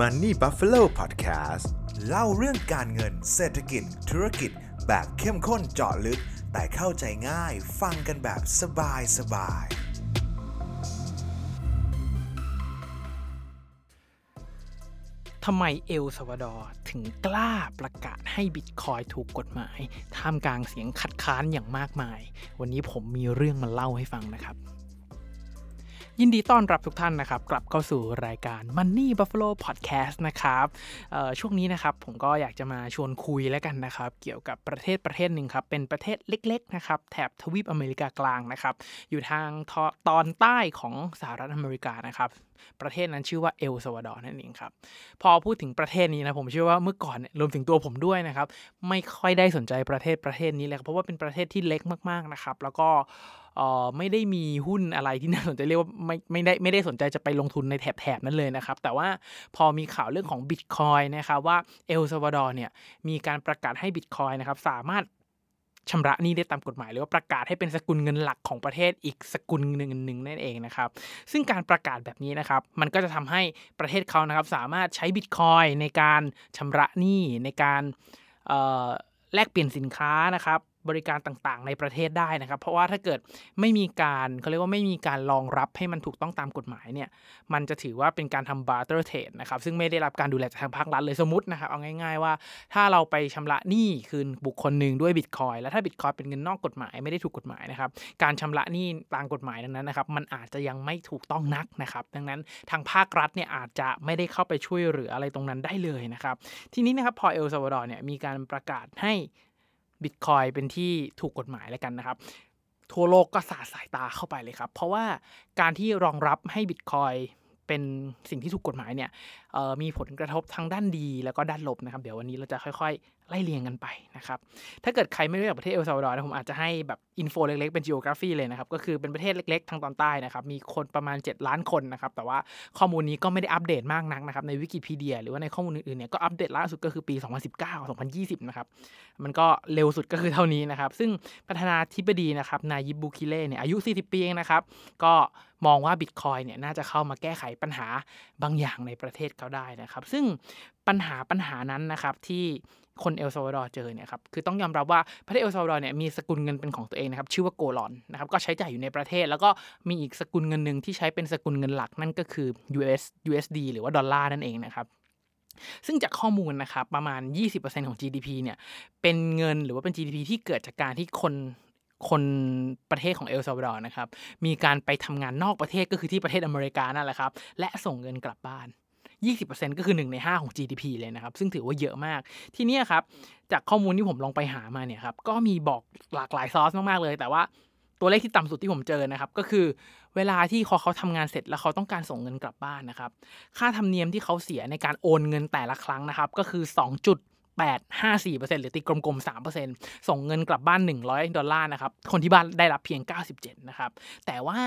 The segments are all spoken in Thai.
Money Buffalo Podcast เล่าเรื่องการเงินเศรษฐกิจ ธุรกิจ แบบเข้มข้นเจาะลึก แต่เข้าใจง่ายฟังกันแบบสบายสบาย ทำไมเอลซาวาดอร์ถึงกล้าประกาศให้บิตคอยถูกกฎหมาย ท่ามกลางเสียงคัดค้านอย่างมากมาย วันนี้ผมมีเรื่องมาเล่าให้ฟังนะครับ ยินดีต้อนรับทุกท่านนะครับ กลับเข้าสู่รายการ Money Buffalo Podcast นะครับช่วงนี้นะครับผมก็อยากจะมาชวนคุยแล้วกันนะครับ เกี่ยวกับประเทศประเทศหนึ่งครับ เป็นประเทศเล็กๆนะครับแถบทวีปอเมริกากลางนะครับ อยู่ทางทตอนใต้ของสหรัฐอเมริกานะครับประเทศนั้นชื่อว่าเอลซาวาดอร์นั่นเองครับ พอพูดถึงประเทศนี้นะผมเชื่อว่าเมื่อก่อนรวมถึงตัวผมด้วยนะครับ ไม่ค่อยได้สนใจประเทศประเทศนี้เลยเพราะว่าเป็นประเทศที่เล็กมากๆนะครับ แล้วก็ เอ่อไม่ได้มีหุ้นอะไรที่น่าสนใจเรียกว่าไม่ไม่ได้ไม่ได้สนใจจะไปลงทุนในแถบแถบนั้นเลยนะครับ แต่ว่าพอมีข่าวเรื่องของบิตคอยนะครับว่าเอลซาวาดอร์เนี่ยมีการประกาศให้บิตคอยนะครับสามารถชำระหนี้ได้ตามกฎหมาย หรือว่าประกาศให้เป็นสกุลเงินหลักของประเทศอีกสกุลหนึ่งหนึ่งนั่นเองนะครับ ซึ่งการประกาศแบบนี้นะครับ มันก็จะทำให้ประเทศเขานะครับ สามารถใช้บิตคอยในการชำระหนี้ในการแลกเปลี่ยนสินค้านะครับ บริการต่างๆ ในประเทศได้นะครับ เพราะว่าถ้าเกิดไม่มีการเขาเรียกว่าไม่มีการรองรับให้มันถูกต้องตามกฎหมายเนี่ยมันจะถือว่าเป็นการทำ barter trade นะครับซึ่งไม่ได้รับการดูแลจากทางภาครัฐเลยสมมตินะครับเอาง่าย ๆว่า ถ้าเราไปชำระหนี้คืนบุคคลหนึ่งด้วยบิตคอยแล้วถ้าบิตคอยเป็นเงินนอกกฎหมายไม่ได้ถูกกฎหมายนะครับการชำระหนี้ตามกฎหมายนั้นนะครับมันอาจจะยังไม่ถูกต้องนักนะครับดังนั้นทางภาครัฐเนี่ยอาจจะไม่ได้เข้าไปช่วยเหลืออะไรตรงนั้นได้เลยนะครับทีนี้นะครับพอเอลซาวาดอร์เนี่ยมีการประกาศให้ บิตคอยน์เป็นที่ถูกกฎหมายแล้วกันนะครับ ทั่วโลกก็สาดสายตาเข้าไปเลยครับ เพราะว่าการที่รองรับให้บิตคอยน์เป็นสิ่งที่ถูกกฎหมายเนี่ยมีผลกระทบทั้งด้านดีแล้วก็ด้านลบนะครับ เดี๋ยววันนี้เราจะค่อย ไล่เรียงกันไปนะครับ ถ้าเกิดใครไม่รู้จักประเทศเอลซาวาดอร์นะผมอาจจะให้แบบ info เล็กๆ เป็น geography เลยนะครับ ก็คือเป็นประเทศเล็กๆ ทางตอนใต้นะครับ มีคนประมาณ 7 ล้านคนนะครับ แต่ว่าข้อมูลนี้ก็ไม่ได้อัปเดตมากนักนะครับ ในวิกิพีเดียหรือว่าในข้อมูลอื่นๆเนี่ยก็อัปเดตล่าสุดก็คือปี 2019 2020 นะครับ มันก็เร็วสุดก็คือเท่านี้นะครับ ซึ่งประธานาธิบดีนะครับ นายิบบูเคเลเนี่ยอายุ 40 ปีเองนะครับ ก็มองว่าบิตคอยน์เนี่ยน่าจะเข้ามาแก้ไขปัญหาบางอย่างในประเทศเขาได้นะครับ ซึ่งปัญหาปัญหานั้นนะครับที่ คนเอลซาวาดอร์เจอเนี่ยครับคือต้องยอมรับว่าประเทศเอลซาวาดอร์เนี่ยมีสกุลเงินเป็นของตัวเองนะครับชื่อว่าโกลอนนะครับก็ใช้จ่ายอยู่ในประเทศ แล้วก็มีอีกสกุลเงินหนึ่งที่ใช้เป็นสกุลเงินหลักนั่นก็คือ US USD หรือว่าดอลลาร์นั่นเองนะครับซึ่งจากข้อมูลนะครับประมาณ 20%ของ GDP เนี่ยเป็นเงินหรือว่าเป็น GDP ที่เกิดจากการที่คนคนประเทศของเอลซาวาดอร์นะครับมีการไปทำงานนอกประเทศก็คือที่ประเทศอเมริกานั่นแหละครับและส่งเงินกลับบ้าน 20%ก็คือ 1 ใน 5 ของ GDP เลยนะครับ ซึ่งถือว่าเยอะมาก ทีนี้ครับ จากข้อมูลที่ผมลองไปหามาเนี่ยครับ ก็มีบอกหลากหลายซอสมาก ๆ เลย แต่ว่าตัวเลขที่ต่ำสุดที่ผมเจอนะครับ ก็คือเวลาที่เขาเขาทำงานเสร็จแล้วเขาต้องการส่งเงินกลับบ้านนะครับ ค่าธรรมเนียมที่เขาเสียในการโอนเงินแต่ละครั้งนะครับ ก็คือ 2. 854%หรือตีกลมๆ 3%ส่งเงินกลับบ้าน 100 ดอลลาร์นะครับ คนที่บ้านได้รับเพียง 97 นะครับ แต่ว่า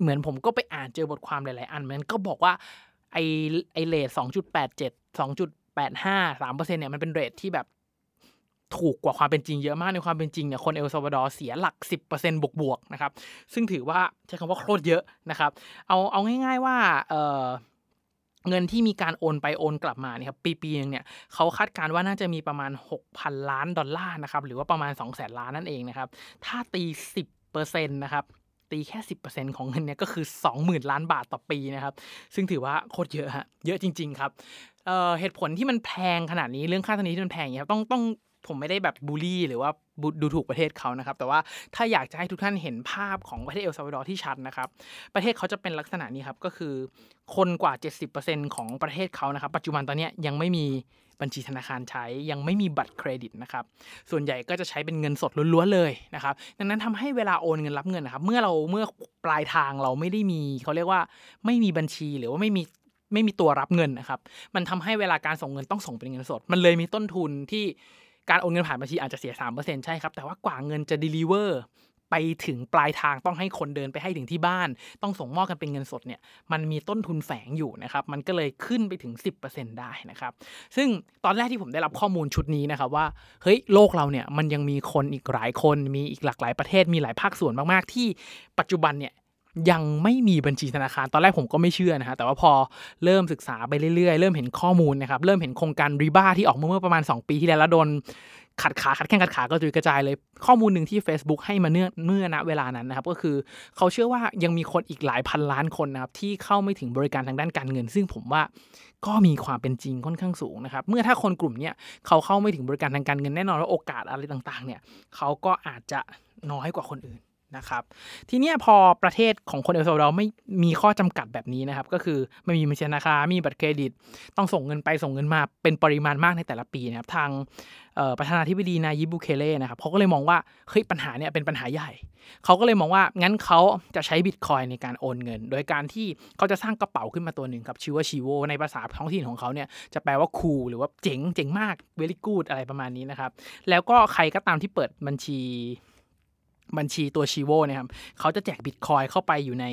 เหมือนผมก็ไปอ่านเจอบทความหลาย ๆ อันมันก็บอกว่า ไอไอเรทสองจุดแปดเจ็ดสองจุดแปดห้าสามเปอร์เซ็นเนี่ยมันเป็นเรทที่แบบถูกกว่าความเป็นจริงเยอะมากในความเป็นจริงเนี่ยคนเอลซาวาดอร์เสียหลักสิบเปอร์เซ็นบวกบวกๆนะครับ ซึ่งถือว่าใช้คำว่าโคตรเยอะนะครับ เอาเอาง่ายๆว่าเออเงินที่มีการโอนไปโอนกลับมาเนี่ยครับปีปีนึงเนี่ยเขาคาดการณ์ว่าน่าจะมีประมาณ 6,000 ล้านดอลลาร์นะครับหรือว่าประมาณ 2 0 0 0 0 0ล้านนั่นเองนะครับถ้าตี 10เปอร์เซ็นต์นะครับ ตีแค่ 10%ของเงินเนี่ยก็คือ 20,000 ล้านบาทต่อปีนะครับ ซึ่งถือว่าโคตรเยอะฮะเยอะจริง ๆ ครับเอ่อเหตุผลที่มันแพงขนาดนี้เรื่องค่าธรรมเนียมที่มันแพงอย่างเงี้ยครับต้องต้องผมไม่ได้แบบบูลลี่ หรือว่าดูถูกประเทศเขานะครับ แต่ว่าถ้าอยากจะให้ทุกท่านเห็นภาพของประเทศเอลซาวาดอร์ที่ชัดนะครับ ประเทศเขาจะเป็นลักษณะนี้ครับ ก็คือคนกว่า 70%ของประเทศเขานะครับ ปัจจุบันตอนเนี้ยยังไม่มี บัญชีธนาคารใช้ยังไม่มีบัตรเครดิตนะครับ ส่วนใหญ่ก็จะใช้เป็นเงินสดล้วนๆเลยนะครับ ดังนั้นทำให้เวลาโอนเงินรับเงินนะครับ เมื่อเราเมื่อปลายทางเราไม่ได้มีเขาเรียกว่าไม่มีบัญชีหรือว่าไม่มีไม่มีตัวรับเงินนะครับ มันทำให้เวลาการส่งเงินต้องส่งเป็นเงินสด มันเลยมีต้นทุนที่การโอนเงินผ่านบัญชีอาจจะเสีย 3%ใช่ครับ แต่ว่ากว่าเงินจะ deliver ไปถึงปลายทางต้องให้คนเดินไปให้ถึงที่บ้าน ต้องส่งมอบกันเป็นเงินสดเนี่ยมันมีต้นทุนแฝงอยู่นะครับมันก็เลยขึ้นไปถึง 10%ได้นะครับซึ่งตอนแรกที่ผมได้รับข้อมูลชุดนี้นะครับว่าเฮ้ยโลกเราเนี่ยมันยังมีคนอีกหลายคน มีอีกหลากหลายประเทศมีหลายภาคส่วนมากๆ ที่ปัจจุบันเนี่ย ยังไม่มีบัญชีธนาคาร ตอนแรกผมก็ไม่เชื่อนะฮะ แต่ว่าพอเริ่มศึกษาไปเรื่อยๆ เริ่มเห็นข้อมูลนะครับ เริ่มเห็นโครงการรีบ้าที่ออกเมื่อประมาณ 2 ปีที่แล้วแล้วโดนขัดขาขัดแข้งขัดขาก็จุยกระจายเลย ข้อมูลหนึ่งที่ Facebook ให้มาเนื่อเมื่อณเวลานั้นนะครับ ก็คือเขาเชื่อว่ายังมีคนอีกหลายพันล้านคนนะครับที่เข้าไม่ถึงบริการทางด้านการเงิน ซึ่งผมว่าก็มีความเป็นจริงค่อนข้างสูงนะครับ เมื่อถ้าคนกลุ่มนี้เขาเข้าไม่ถึงบริการทางการเงินแน่นอนว่าโอกาสอะไรต่างๆ เนี่ยเขาก็อาจจะน้อยกว่าคนอื่น นะครับ ทีนี้พอประเทศของคนเอลซัลวาดอร์ไม่มีข้อจำกัดแบบนี้นะครับ ก็คือไม่มีบัญชีธนาคารมีบัตรเครดิต ต้องส่งเงินไปส่งเงินมาเป็นปริมาณมากในแต่ละปีนะครับ ทางประธานาธิบดีนายิบุเคเล่นะครับเขาก็เลยมองว่าเฮ้ยปัญหาเนี่ยเป็นปัญหาใหญ่ เขาก็เลยมองว่างั้นเขาจะใช้บิตคอยในการโอนเงิน โดยการที่เขาจะสร้างกระเป๋าขึ้นมาตัวหนึ่งครับชื่อว่าชิโวในภาษาท้องถิ่นของเขาเนี่ยจะแปลว่าคูลหรือว่าเจ๋งเจ๋งมาก very good อะไรประมาณนี้นะครับแล้วก็ใครก็ตามที่เปิดบัญชี บัญชีตัวชีโวนะครับเขาจะแจกบิตคอยเข้าไปอยู่ใน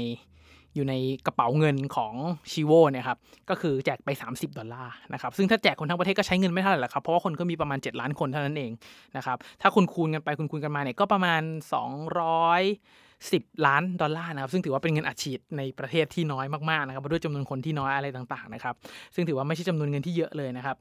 อยู่ในกระเป๋าเงินของชีโวนี่ยครับก็คือแจกไป 30 ดอลลาร์นะครับซึ่งถ้าแจกคนทั้งประเทศก็ใช้เงินไม่เท่าไหร่หรอกครับเพราะว่าคนก็มีประมาณ 7 ล้านคนเท่านั้นเองนะครับถ้าคุณคูณกันไปคุณคูณกันมาเนี่ยก็ประมาณ 210 ล้านดอลลาร์นะครับซึ่งถือว่าเป็นเงินอัดฉีดในประเทศที่น้อยมากๆนะครับด้วยจำนวนคนที่น้อยอะไรต่างๆนะครับซึ่งถือว่าไม่ใช่จำนวนเงินที่เยอะเลยนะครับ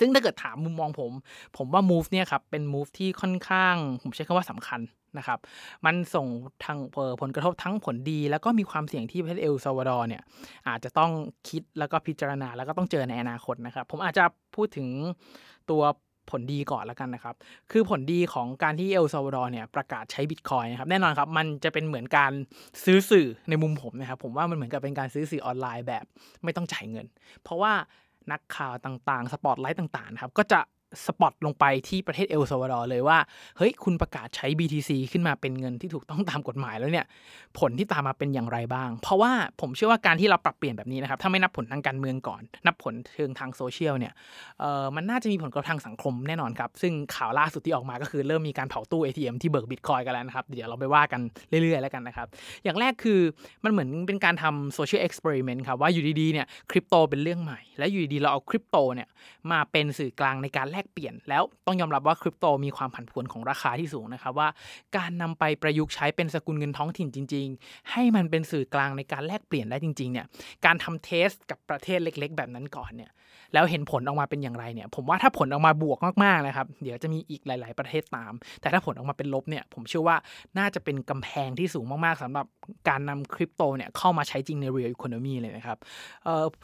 ซึ่งถ้าเกิดถามมุมมองผม ผมว่า move เนี่ยครับเป็น move ที่ค่อนข้าง ผมใช้คำว่าสำคัญนะครับ มันส่งทางผลกระทบทั้งผลดี แล้วก็มีความเสี่ยงที่ประเทศเอลซาวาดอร์เนี่ยอาจจะต้องคิดแล้วก็พิจารณาแล้วก็ต้องเจอในอนาคตนะครับ ผมอาจจะพูดถึงตัวผลดีก่อนแล้วกันนะครับ คือผลดีของการที่เอลซาวาดอร์เนี่ยประกาศใช้บิตคอยนะครับ แน่นอนครับ มันจะเป็นเหมือนการซื้อสื่อในมุมผมนะครับ ผมว่ามันเหมือนกับเป็นการซื้อสื่อออนไลน์แบบไม่ต้องจ่ายเงิน เพราะว่า นักข่าวต่างๆ สปอตไลท์ต่างๆครับก็จะ spot ลงไปที่ประเทศเอลซาวาดอร์เลยว่า เฮ้ย คุณประกาศใช้ BTC ขึ้นมาเป็นเงินที่ถูกต้องตามกฎหมายแล้วเนี่ย ผลที่ตามมาเป็นอย่างไรบ้าง เพราะว่าผมเชื่อว่าการที่เราปรับเปลี่ยนแบบนี้นะครับ ถ้าไม่นับผลทางการเมืองก่อน นับผลเชิงทางโซเชียลเนี่ยเอ่อมันน่าจะมีผลกระทบทางสังคมแน่นอนครับ ซึ่งข่าวล่าสุดที่ออกมาก็คือเริ่มมีการเผาตู้ ATM ที่เบิกบิตคอยน์กันแล้วนะครับ เดี๋ยวเราไปว่ากันเรื่อยๆแล้วกันนะครับ อย่างแรกคือมันเหมือนเป็นการทำโซเชียลเอ็กซ์เพร์เมนต์ครับว่าอยู่ดีๆเนี่ยคริปโตเป็นเรื่องใหม่ แล้วอยู่ดีๆเราเอาคริปโตเนี่ยมาเป็นสื่อกลางในการแลกเปลี่ยน แล้วต้องยอมรับว่าคริปโตมีความผันผวนของราคาที่สูงนะครับว่าการนำไปประยุกต์ใช้เป็นสกุลเงินท้องถิ่นจริง ๆ ให้มันเป็นสื่อกลางในการแลกเปลี่ยนได้จริงๆเนี่ยการทำเทสกับประเทศเล็ก ๆ แบบนั้นก่อนเนี่ยแล้วเห็นผลออกมาเป็นอย่างไรเนี่ยผมว่าถ้าผลออกมาบวกมากๆนะครับเดี๋ยวจะมีอีกหลาย ๆประเทศตาม แต่ถ้าผลออกมาเป็นลบเนี่ยผมเชื่อว่าน่าจะเป็นกำแพงที่สูงมากๆสำหรับการนำคริปโตเนี่ยเข้ามาใช้จริงใน real economy เลยนะครับ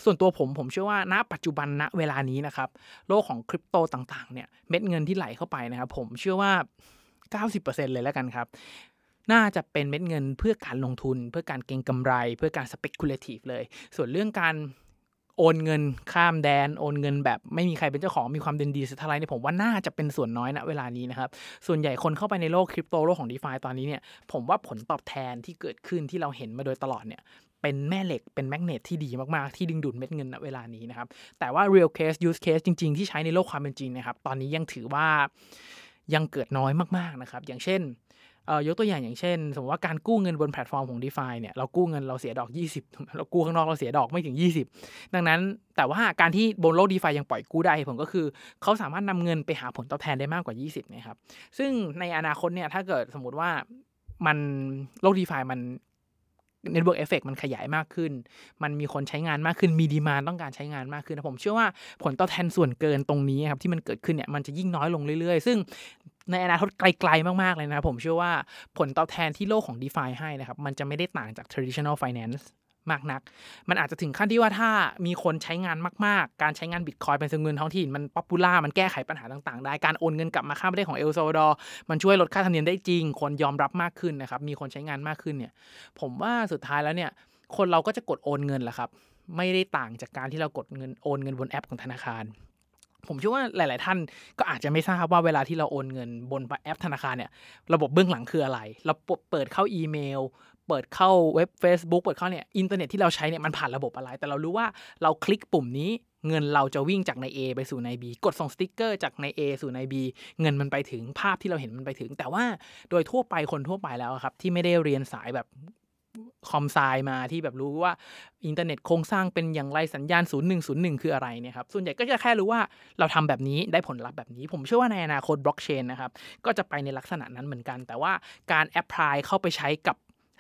ส่วนตัวผมผมเชื่อว่าณปัจจุบันณเวลานี้นะครับโลกของคริปโตต่างๆเนี่ยเม็ดเงินที่ไหลเข้าไปนะครับ ผมเชื่อว่า 90%เลยแล้วกันครับ น่าจะเป็นเม็ดเงินเพื่อการลงทุน เพื่อการเก็งกำไร เพื่อการ speculative เลย ส่วนเรื่องการโอนเงินข้ามแดนโอนเงินแบบไม่มีใครเป็นเจ้าของมีความเด่นดีสัท่าไรเนี่ยผมว่าน่าจะเป็นส่วนน้อยณเวลานี้นะครับ ส่วนใหญ่คนเข้าไปในโลกคริปโตโลกของ d e f าตอนนี้เนี่ยผมว่าผลตอบแทนที่เกิดขึ้นที่เราเห็นมาโดยตลอดเนี่ย เป็นแม่เหล็กเป็น magnet ที่ดีมาก ๆ ที่ดึงดูดเม็ดเงินณเวลานี้นะครับ แต่ว่า real case use case จริง ๆ ที่ใช้ในโลกความเป็นจริงนะครับ ตอนนี้ยังถือว่ายังเกิดน้อยมาก ๆ นะครับ อย่างเช่นยกตัวอย่างอย่างเช่น สมมติว่าการกู้เงินบนแพลตฟอร์มของ d e f าเนี่ยเรากู้เงินเราเสียดอก 20 เรากู้ข้างนอกเราเสียดอกไม่ถึง 20 ดังนั้นแต่ว่าการที่บนโลก d e f ายังปล่อยกู้ได้ผมก็คือ เขาสามารถนำเงินไปหาผลตอบแทนได้มากกว่า 20นะครับซึ่งในอนาคตเนี่ยถ้าเกิดสมมติว่ามันโลก DeFi มัน network effect มันขยายมากขึ้น มันมีคนใช้งานมากขึ้น มี demand ต้องการใช้งานมากขึ้นผมเชื่อว่าผลตอบแทนส่วนเกินตรงนี้ครับที่มันเกิดขึ้นเนี่ยมันจะยิ่งน้อยลงเรื่อยๆ ซึ่งในอนาคตไกลๆ มาก ๆ เลยนะผมเชื่อว่าผลตอบแทนที่โลกของ d e f าให้นะครับ มันจะไม่ได้ต่างจาก traditional finance มากนัก มันอาจจะถึงขั้นที่ว่าถ้ามีคนใช้งานมาก ๆ การใช้งานบิตคอยน์เป็นเงินท้องถิ่นมัน popular มันแก้ไขปัญหาต่างๆ ได้ การโอนเงินกลับมาข้ามประเทศของเอลซัลวาดอร์มันช่วยลดค่าธรรมเนียมได้จริง คนยอมรับมากขึ้นนะครับ มีคนใช้งานมากขึ้นเนี่ย ผมว่าสุดท้ายแล้วเนี่ย คนเราก็จะกดโอนเงินแหละครับ ไม่ได้ต่างจากการที่เรากดเงินโอนเงินบนแอปของธนาคารผมเชื่อว่าหลาย ๆ ท่านก็อาจจะไม่ทราบว่าเวลาที่เราโอนเงินบนแอปธนาคารเนี่ย ระบบเบื้องหลังคืออะไร เราเปิดเข้าอีเมล เปิดเข้าเว็บ Facebook เปิดเข้าเนี่ยอินเทอร์เน็ตที่เราใช้เนี่ยมันผ่านระบบอะไร แต่เรารู้ว่าเราคลิกปุ่มนี้เงินเราจะวิ่งจากใน A ไปสู่ใน B กดส่งสติกเกอร์จากใน A สู่ใน B เงินมันไปถึงภาพที่เราเห็นมันไปถึง แต่ว่าโดยทั่วไปคนทั่วไปแล้วครับ ที่ไม่ได้เรียนสายแบบ com sci มาที่แบบรู้ว่าอินเทอร์เน็ตโครงสร้างเป็นอย่างไรสัญญาณ 0101 คืออะไรเนี่ยครับส่วนใหญ่ก็จะแค่รู้ว่าเราทำแบบนี้ได้ผลลัพธ์แบบนี้ ผมเชื่อว่าในอนาคตบล็อกเชนนะครับก็จะไปในลักษณะนั้นเหมือนกัน แต่ว่าการแอพพลายเข้าไปใช้กับ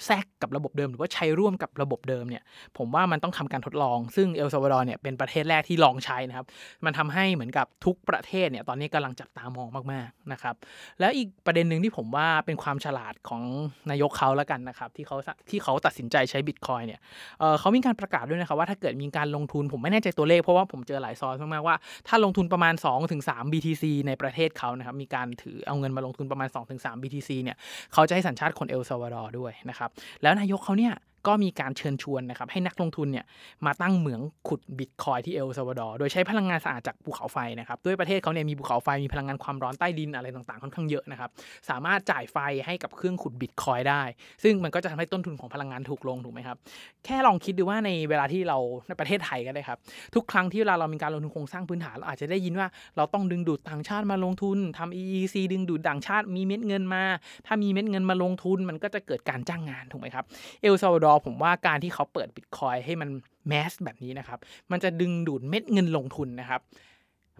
แทรกกับระบบเดิม หรือว่าใช้ร่วมกับระบบเดิมเนี่ยผมว่ามันต้องทำการทดลอง ซึ่งเอลซาวาดอร์เนี่ยเป็นประเทศแรกที่ลองใช้นะครับ มันทำให้เหมือนกับทุกประเทศเนี่ยตอนนี้กำลังจับตามองมากๆนะครับ แล้วอีกประเด็นหนึ่งที่ผมว่าเป็นความฉลาดของนายกเขาแล้วกันนะครับที่เขาที่เขาตัดสินใจใช้บิตคอยเนี่ยเเขามีการประกาศด้วยนะครับว่าถ้าเกิดมีการลงทุนผมไม่แน่ใจตัวเลขเพราะว่าผมเจอหลายซอสมากๆว่า ถ้าลงทุนประมาณ 2-3 BTC ในประเทศเขานะครับมีการถือเอาเงินมาลงทุนประมาณ 2-3 BTC เนี่ยเขาจะให้สัญชาติคนเอลซัลวาดอร์ด้วยนะครับแล้วนายกเขาเนี่ย ก็มีการเชิญชวนนะครับให้นักลงทุนเนี่ยมาตั้งเหมืองขุดบิตคอยน์ที่เอลซัลวาดอร์โดยใช้พลังงานสะอาดจากภูเขาไฟนะครับด้วยประเทศเขาเนี่ยมีภูเขาไฟมีพลังงานความร้อนใต้ดินอะไรต่างๆค่อนข้างเยอะนะครับสามารถจ่ายไฟให้กับเครื่องขุดบิตคอยน์ได้ ซึ่งมันก็จะทำให้ต้นทุนของพลังงานถูกลงถูกไหมครับแค่ลองคิดดูว่าในเวลาที่เราในประเทศไทยก็ได้ครับทุกครั้งที่เวลาเรามีการลงทุนโครงสร้างพื้นฐานเราอาจจะได้ยินว่าเราต้องดึงดูดต่างชาติมาลงทุนทำ EEC ดึงดูดต่างชาติมีเม็ดเงินมา ถ้ามีเม็ดเงินมาลงทุนมันก็จะเกิดการจ้างงานถูกไหมครับเอลซาวาดอร์ผมว่าการที่เขาเปิดบิตคอยให้มันแมสแบบนี้นะครับ มันจะดึงดูดเม็ดเงินลงทุนนะครับ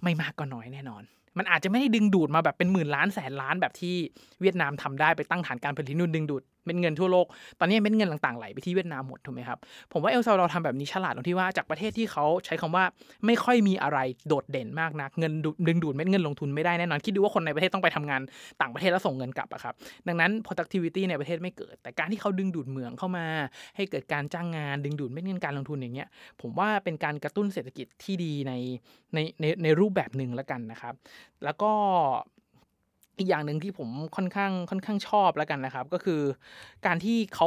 ไม่มากก็น้อยแน่นอน มันอาจจะไม่ได้ดึงดูดมาแบบเป็นหมื่นล้านแสนล้านแบบที่เวียดนามทำได้ไปตั้งฐานการผลิตนู่นดึงดูดเม็ดเงินทั่วโลก ตอนนี้เม็ดเงินต่างๆไหลไปที่เวียดนามหมดถูกไหมครับ ผมว่าเอลซาวดอร์ทำแบบนี้ฉลาดตรงที่ว่าจากประเทศที่เขาใช้คำว่าไม่ค่อยมีอะไรโดดเด่นมากนัก เงินดึงดูดเม็ดเงินลงทุนไม่ได้แน่นอน คิดดูว่าคนในประเทศต้องไปทำงานต่างประเทศแล้วส่งเงินกลับอะครับ ดังนั้น productivity ในประเทศไม่เกิด แต่การที่เขาดึงดูดเหมืองเข้ามา ให้เกิดการจ้างงาน ดึงดูดเม็ดเงินการลงทุนอย่างเงี้ย ผมว่าเป็นการกระตุ้นเศรษฐกิจที่ดีในในในในรูปแบบหนึ่งแล้วกันนะครับ แล้วก็ อีกอย่างหนึ่งที่ผมค่อนข้างค่อนข้างชอบแล้วกันนะครับ ก็คือ การที่เขา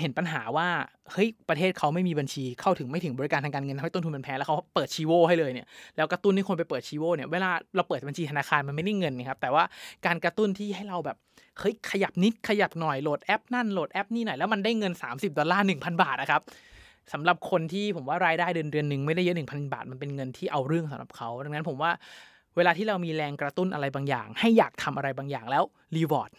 เห็นปัญหาว่าเฮ้ยประเทศเขาไม่มีบัญชีเข้าถึงไม่ถึงบริการทางการเงินให้ต้นทุนมันแพงแล้วเขาเปิดชีโวให้เลยเนี่ยแล้วกระตุ้นให้คนไปเปิดชีโวเนี่ยเวลาเราเปิดบัญชีธนาคารมันไม่ได้เงินนะครับแต่ว่าการกระตุ้นที่ให้เราแบบเฮ้ยขยับนิดขยับหน่อยโหลดแอปนั่นโหลดแอปนี่หน่อยแล้วมันได้เงิน 30ดอลลาร์1,000 บาทนะครับสำหรับคนที่ผมว่ารายได้เดือนเดือนหนึ่งไม่ได้เยอะ1,000 บาท มันเป็นเงินที่เอาเรื่องสำหรับเขาดังนั้นผมว่า เวลาที่เรามีแรงกระตุ้นอะไรบางอย่าง ให้อยากทำอะไรบางอย่างแล้ว reward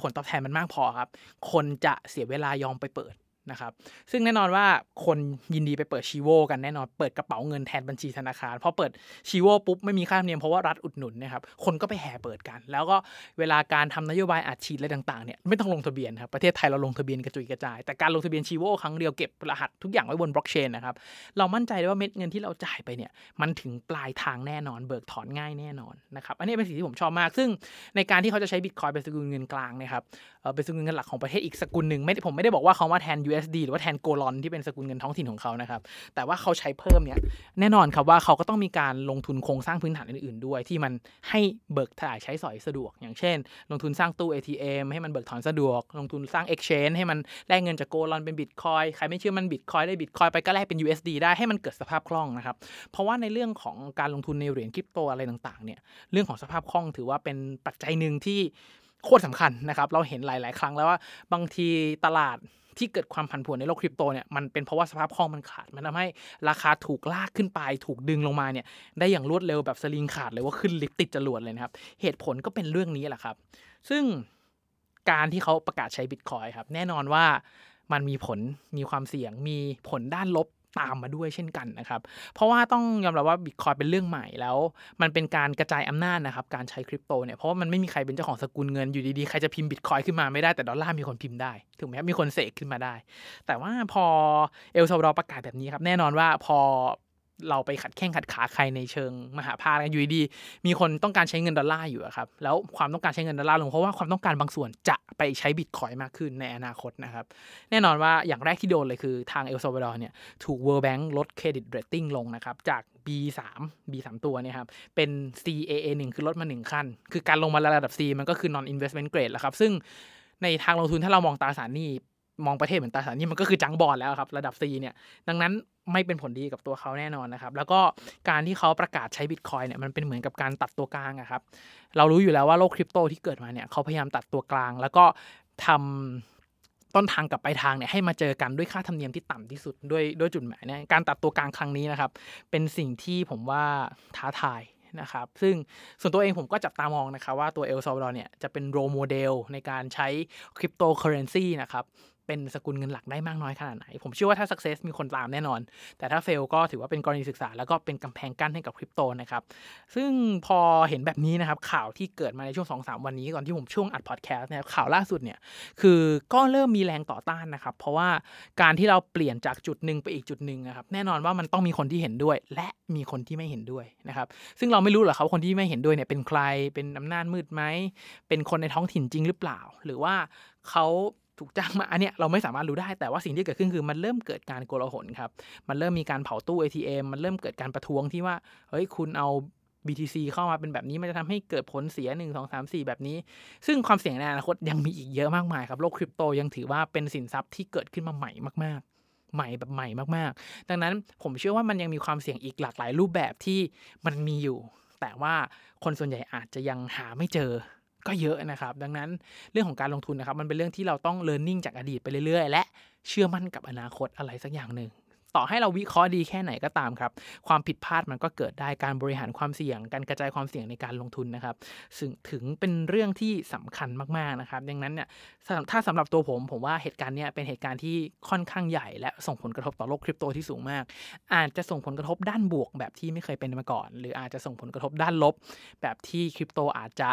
ผลตอบแทนมันมากพอครับ คนจะเสียเวลายอมไปเปิด นะครับซึ่งแน่นอนว่าคนยินดีไปเปิด Chivo กันแน่นอนเปิดกระเป๋าเงินแทนบัญชีธนาคารพอเปิด Chivo ปุ๊บไม่มีค่าธรรมเนียมเพราะว่ารัฐอุดหนุนนะครับคนก็ไปแห่เปิดกัน แล้วก็เวลาการทำนโยบายอัดฉีดอะไรต่างๆเนี่ยไม่ต้องลงทะเบียนครับประเทศไทยเราลงทะเบียนกระจุยกระจาย แต่การลงทะเบียน Chivo ครั้งเดียวเก็บรหัสทุกอย่างไว้บนบล็อกเชนนะครับเรามั่นใจได้ว่าเม็ดเงินที่เราจ่ายไปเนี่ยมันถึงปลายทางแน่นอนเบิกถอนง่ายแน่นอนนะครับอันนี้เป็นสิ่งที่ผมชอบมาก ซึ่งในการที่เขาจะใช้บิตคอยเป็นสกุลเงินกลางนะครับเป็นสกุลเงินหลักของประเทศอีกสกุลหนึ่งไม่ผมไม่ได้บอกว่าเขามาแทน USD หรือว่าแทนโกลอนที่เป็นสกุลเงินท้องถิ่นของเขานะครับ แต่ว่าเขาใช้เพิ่มเนี่ยแน่นอนครับว่าเขาก็ต้องมีการลงทุนโครงสร้างพื้นฐานอื่นๆ ด้วย ที่มันให้เบิกถ่ายใช้สอยสะดวก อย่างเช่น ลงทุนสร้างตู้ ATM ให้มันเบิกถอนสะดวก ลงทุนสร้าง Exchange ให้มันแลกเงินจากโกลอนเป็นบิตคอยใครไม่เชื่อมันบิตคอยได้บิตคอยไปก็แลกเป็น USD ได้ให้มันเกิดสภาพคล่องนะครับเพราะว่าในเรื่องของการลงทุนในเหรียญคริปโตอะไรต่างๆเนี่ยเรื่องของสภาพคล่องถือว่าเป็นปัจจัยหนึ่งที่ โคตรสำคัญนะครับ เราเห็นหลาย ๆ ครั้งแล้วว่าบางทีตลาดที่เกิดความผันผวนในโลกคริปโตเนี่ยมันเป็นเพราะว่าสภาพคล่องมันขาด มันทาให้ราคาถูกลากขึ้นไป ถูกดึงลงมาเนี่ยได้อย่างรวดเร็วแบบสลิงขาดเลยว่าขึ้นลิฟต์ติดจรวดเลยนะครับ เหตุผลก็เป็นเรื่องนี้แหละครับ ซึ่งการที่เขาประกาศใช้บิตคอยน์ครับ แน่นอนว่ามันมีผลมีความเสี่ยงมีผลด้านลบ ตามมาด้วยเช่นกันนะครับ เพราะว่าต้องยอมรับว่าบิตคอยน์เป็นเรื่องใหม่แล้ว มันเป็นการกระจายอำนาจนะครับ การใช้คริปโตเนี่ย เพราะว่ามันไม่มีใครเป็นเจ้าของสกุลเงินอยู่ดีๆ ใครจะพิมพ์บิตคอยน์ขึ้นมาไม่ได้แต่ดอลลาร์มีคนพิมพ์ได้ ถูกไหมมีคนเสกขึ้นมาได้ แต่ว่าพอเอลซัลวาดอร์ประกาศแบบนี้ครับ แน่นอนว่าพอ เราไปขัดแข้งขัดขาใครในเชิงมหภาคอยู่ดี มีคนต้องการใช้เงินดอลลาร์อยู่ครับ แล้วความต้องการใช้เงินดอลลาร์ลงเพราะว่าความต้องการบางส่วนจะไปใช้บิตคอยน์มากขึ้นในอนาคตนะครับ แน่นอนว่าอย่างแรกที่โดนเลยคือทางเอลซัลวาดอร์เนี่ยถูก World Bank ลด credit rating ลงนะครับ จาก B3 B3 ตัวเนี่ยครับ เป็น CAA1 คือลดมา 1 ขั้น คือการลงมาระดับ C มันก็คือ non investment grade แล้วครับ ซึ่งในทางลงทุนถ้าเรามองตราสารหนี้มองประเทศเหมือนตราสารหนี้มันก็คือ junk bond แล้วครับระดับ C เนี่ยดังนั้น ไม่เป็นผลดีกับตัวเขาแน่นอนนะครับ แล้วก็การที่เขาประกาศใช้บิตคอยน์เนี่ยมันเป็นเหมือนกับการตัดตัวกลางอะครับ เรารู้อยู่แล้วว่าโลกคริปโตที่เกิดมาเนี่ยเขาพยายามตัดตัวกลาง แล้วก็ทำต้นทางกับปลายทางเนี่ยให้มาเจอกันด้วยค่าธรรมเนียมที่ต่ำที่สุดด้วยด้วยจุดหมายเนี่ยการตัดตัวกลางครั้งนี้นะครับ เป็นสิ่งที่ผมว่าท้าทายนะครับ ซึ่งส่วนตัวเองผมก็จับตามองนะครับว่าตัวเอลซัลวาดอร์เนี่ยจะเป็น role model ในการใช้คริปโตเคอเรนซีนะครับ เป็นสกุลเงินหลักได้มากน้อยขนาดไหน ผมเชื่อว่าถ้า success มีคนตามแน่นอน แต่ถ้า fail ก็ถือว่าเป็นกรณีศึกษา แล้วก็เป็นกำแพงกั้นให้กับคริปโตนะครับ ซึ่งพอเห็นแบบนี้นะครับข่าวที่เกิดมาในช่วง 2-3 วันนี้ก่อนที่ผมช่วงอัดพอดแคสต์นะครับข่าวล่าสุดเนี่ยคือก็เริ่มมีแรงต่อต้านนะครับ เพราะว่าการที่เราเปลี่ยนจากจุดหนึ่งไปอีกจุดหนึ่งนะครับแน่นอนว่ามันต้องมีคนที่เห็นด้วย และมีคนที่ไม่เห็นด้วยนะครับซึ่งเราไม่รู้หรอกครับคนที่ไม่เห็นด้วยเนี่ยเป็นใครเป็นอำนาจมืดไหมเป็นคนในท้องถิ่นจริงหรือเปล่า หรือว่าเขา ถูกจ้างมาอันเนี้ยเราไม่สามารถรู้ได้แต่ว่าสิ่งที่เกิดขึ้นคือมันเริ่มเกิดการโกลาหลครับมันเริ่มมีการเผาตู้ ATM มันเริ่มเกิดการประท้วงที่ว่าเฮ้ยคุณเอา BTC เข้ามาเป็นแบบนี้มันจะทำให้เกิดผลเสีย 1 2 3 4 แบบนี้ ซึ่งความเสี่ยงในอนาคตยังมีอีกเยอะมากมายครับ โลกคริปโตยังถือว่าเป็นสินทรัพย์ที่เกิดขึ้นมาใหม่มาก ๆ ใหม่แบบใหม่มากๆ ดังนั้นผมเชื่อว่ามันยังมีความเสี่ยงอีกหลากหลายรูปแบบที่มันมีอยู่ แต่ว่าคนส่วนใหญ่อาจจะยังหาไม่เจอ ก็เยอะนะครับ ดังนั้นเรื่องของการลงทุนนะครับ มันเป็นเรื่องที่เราต้องเรียนรู้จากอดีตไปเรื่อยๆ และเชื่อมั่นกับอนาคตอะไรสักอย่างหนึ่งต่อให้เราวิเคราะห์ดีแค่ไหนก็ตามครับ ความผิดพลาดมันก็เกิดได้การบริหารความเสี่ยง การกระจายความเสี่ยงในการลงทุนนะครับซึ่งถึงเป็นเรื่องที่สำคัญมากๆนะครับ ดังนั้นเนี่ยถ้าสำหรับตัวผมผมว่าเหตุการณ์เนี้ยเป็นเหตุการณ์ที่ค่อนข้างใหญ่ และส่งผลกระทบต่อโลกคริปโตที่สูงมาก อาจจะส่งผลกระทบด้านบวกแบบที่ไม่เคยเป็นมาก่อน หรืออาจจะส่งผลกระทบด้านลบ แบบที่คริปโตอาจจะ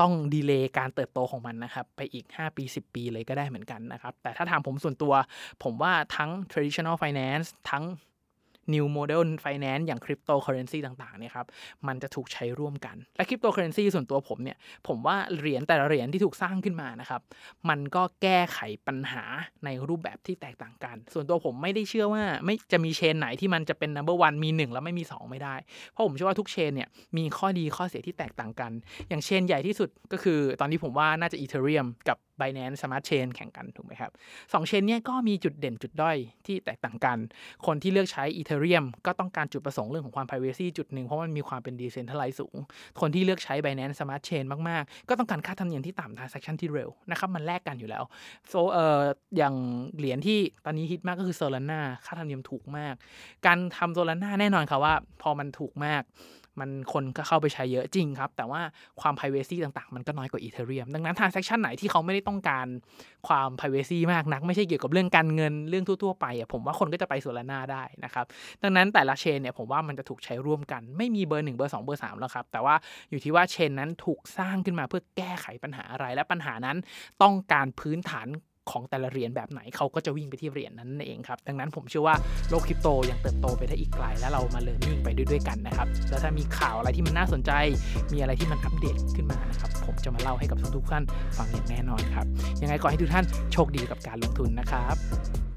ต้องดีเลย์การเติบโตของมันนะครับ ไปอีก 5 ปี 10 ปีเลยก็ได้เหมือนกันนะครับ แต่ถ้าถามผมส่วนตัว ผมว่าทั้ง traditional finance ทั้ง new model finance อย่าง cryptocurrency ต่างๆเนี่ยครับมันจะถูกใช้ร่วมกัน และ cryptocurrency ส่วนตัวผมเนี่ยผมว่าเหรียญแต่ละเหรียญที่ถูกสร้างขึ้นมานะครับมันก็แก้ไขปัญหาในรูปแบบที่แตกต่างกัน ส่วนตัวผมไม่ได้เชื่อว่าไม่จะมีเชนไหนที่มันจะเป็น number one มี 1 แล้วไม่มี 2 ไม่ได้ เพราะผมเชื่อว่าทุกเชนเนี่ยมีข้อดีข้อเสียที่แตกต่างกัน อย่างเชนใหญ่ที่สุดก็คือตอนนี้ผมว่าน่าจะ Ethereum กับ Binance Smart Chain แข่งกันถูกไหมครับสองเชนเนี่ยก็มีจุดเด่นจุดด้อยที่แตกต่างกัน คนที่เลือกใช้ Ethereum ก็ต้องการจุดประสงค์เรื่องของความ privacy จุดหนึ่งเพราะมันมีความเป็น decentralized สูง คนที่เลือกใช้ Binance Smart Chain มากๆ ก็ต้องการค่าธรรมเนียมที่ต่ำ transaction ที่เร็วนะครับมันแลกกันอยู่แล้วโซเอ่ออย่างเหรียญที่ตอนนี้ฮิตมากก็คือ Solana ค่าธรรมเนียมถูกมาก การทำ Solana แน่นอนครับว่า พอมันถูกมาก มันคนก็เข้าไปใช้เยอะจริงครับ แต่ว่าความ privacy ต่างๆ มันก็น้อยกว่า Ethereum ดังนั้น transaction ไหนที่เขาไม่ได้ต้องการความ privacy มากนัก ไม่ใช่เกี่ยวกับเรื่องการเงินเรื่องทั่วๆไปอะผมว่าคนก็จะไปโซลาร่าได้นะครับ ดังนั้นแต่ละเชนเนี่ยผมว่ามันจะถูกใช้ร่วมกัน ไม่มีเบอร์1เบอร์2เบอร์3แล้วครับ แต่ว่าอยู่ที่ว่าเชนนั้นถูกสร้างขึ้นมาเพื่อแก้ไขปัญหาอะไรและปัญหานั้นต้องการพื้นฐาน ของแต่ละเหรียญแบบไหนเขาก็จะวิ่งไปที่เหรียญนั้นเองครับ ดังนั้นผมเชื่อว่าโลกคริปโตยังเติบโตไปได้อีกไกล และเรามาเรียนรู้ไปด้วยกันนะครับ แล้วถ้ามีข่าวอะไรที่มันน่าสนใจ มีอะไรที่มันอัปเดตขึ้นมานะครับ ผมจะมาเล่าให้กับทุกท่านฟังอย่างแน่นอนครับ ยังไงขอให้ทุกท่านโชคดีกับการลงทุนนะครับ